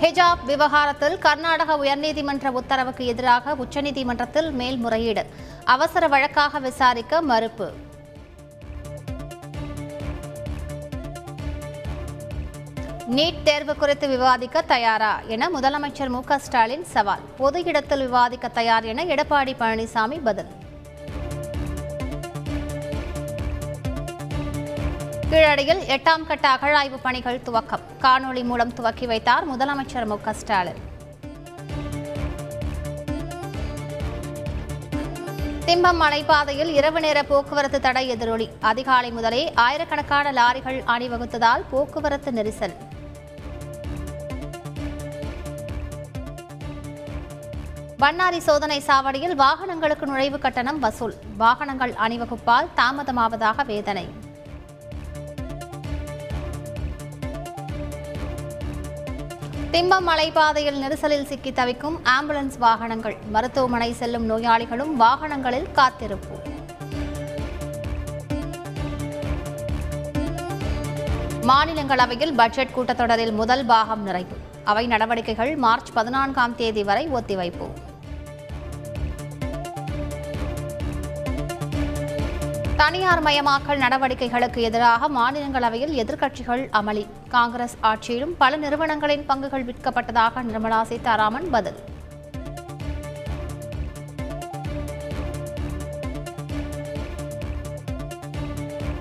ஹிஜாப் விவகாரத்தில் கர்நாடக உயர்நீதிமன்ற உத்தரவுக்கு எதிராக உச்சநீதிமன்றத்தில் மேல்முறையீடு. அவசர வழக்காக விசாரிக்க மறுப்பு. நீட் தேர்வு குறித்து விவாதிக்க தயாரா என முதலமைச்சர் மு க ஸ்டாலின் சவால். பொது இடத்தில் விவாதிக்க தயார் என எடப்பாடி பழனிசாமி பதில். கீழடியில் எட்டாம் கட்ட அகழாய்வு பணிகள் துவக்கம். காணொலி மூலம் துவக்கி வைத்தார் முதலமைச்சர் மு க ஸ்டாலின். திம்பம் மலைப்பாதையில் இரவு நேர போக்குவரத்து தடை எதிரொலி. அதிகாலை முதலே ஆயிரக்கணக்கான லாரிகள் அணிவகுத்ததால் போக்குவரத்து நெரிசல். பண்ணாரி சோதனை சாவடியில் வாகனங்களுக்கு நுழைவு கட்டணம் வசூல். வாகனங்கள் அணிவகுப்பால் தாமதமாவதாக வேதனை. திம்பம் மலைப்பாதையில் நெரிசலில் சிக்கி தவிக்கும் ஆம்புலன்ஸ் வாகனங்கள். மருத்துவமனை செல்லும் நோயாளிகளும் வாகனங்களில் காத்திருப்பு. மாநிலங்களவையில் பட்ஜெட் கூட்டத்தொடரில் முதல் பாகம் நிறைவு. அவை நடவடிக்கைகள் மார்ச் பதினான்காம் தேதி வரை ஒத்திவைப்பு. தனியார் மயமாக்கல் நடவடிக்கைகளுக்கு எதிராக மாநிலங்களவையில் எதிர்க்கட்சிகள் அமளி. காங்கிரஸ் ஆட்சியிலும் பல நிறுவனங்களின் பங்குகள் விற்கப்பட்டதாக நிர்மலா சீதாராமன் பதில்.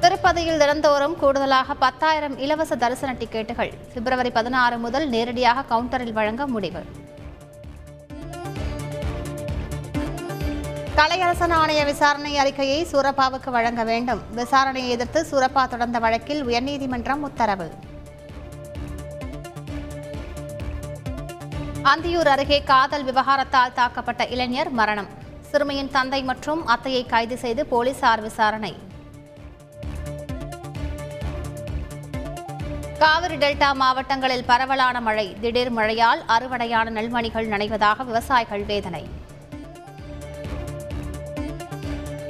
திருப்பதியில் தினந்தோறும் கூடுதலாக பத்தாயிரம் இலவச தரிசன டிக்கெட்டுகள். பிப்ரவரி பதினாறு முதல் நேரடியாக கவுண்டரில் வழங்க முடிவு. கலையரசன் ஆணைய விசாரணை அறிக்கையை சூரப்பாவுக்கு வழங்க வேண்டும். விசாரணையை எதிர்த்து சூரப்பா தொடர்ந்த வழக்கில் உயர்நீதிமன்றம் உத்தரவு. அந்தியூர் அருகே காதல் விவகாரத்தால் தாக்கப்பட்ட இளைஞர் மரணம். சிறுமியின் தந்தை மற்றும் அத்தையை கைது செய்து போலீசார் விசாரணை. காவிரி டெல்டா மாவட்டங்களில் பரவலான மழை. திடீர் மழையால் அறுவடையான நெல்மணிகள் நனைவதாக விவசாயிகள் வேதனை.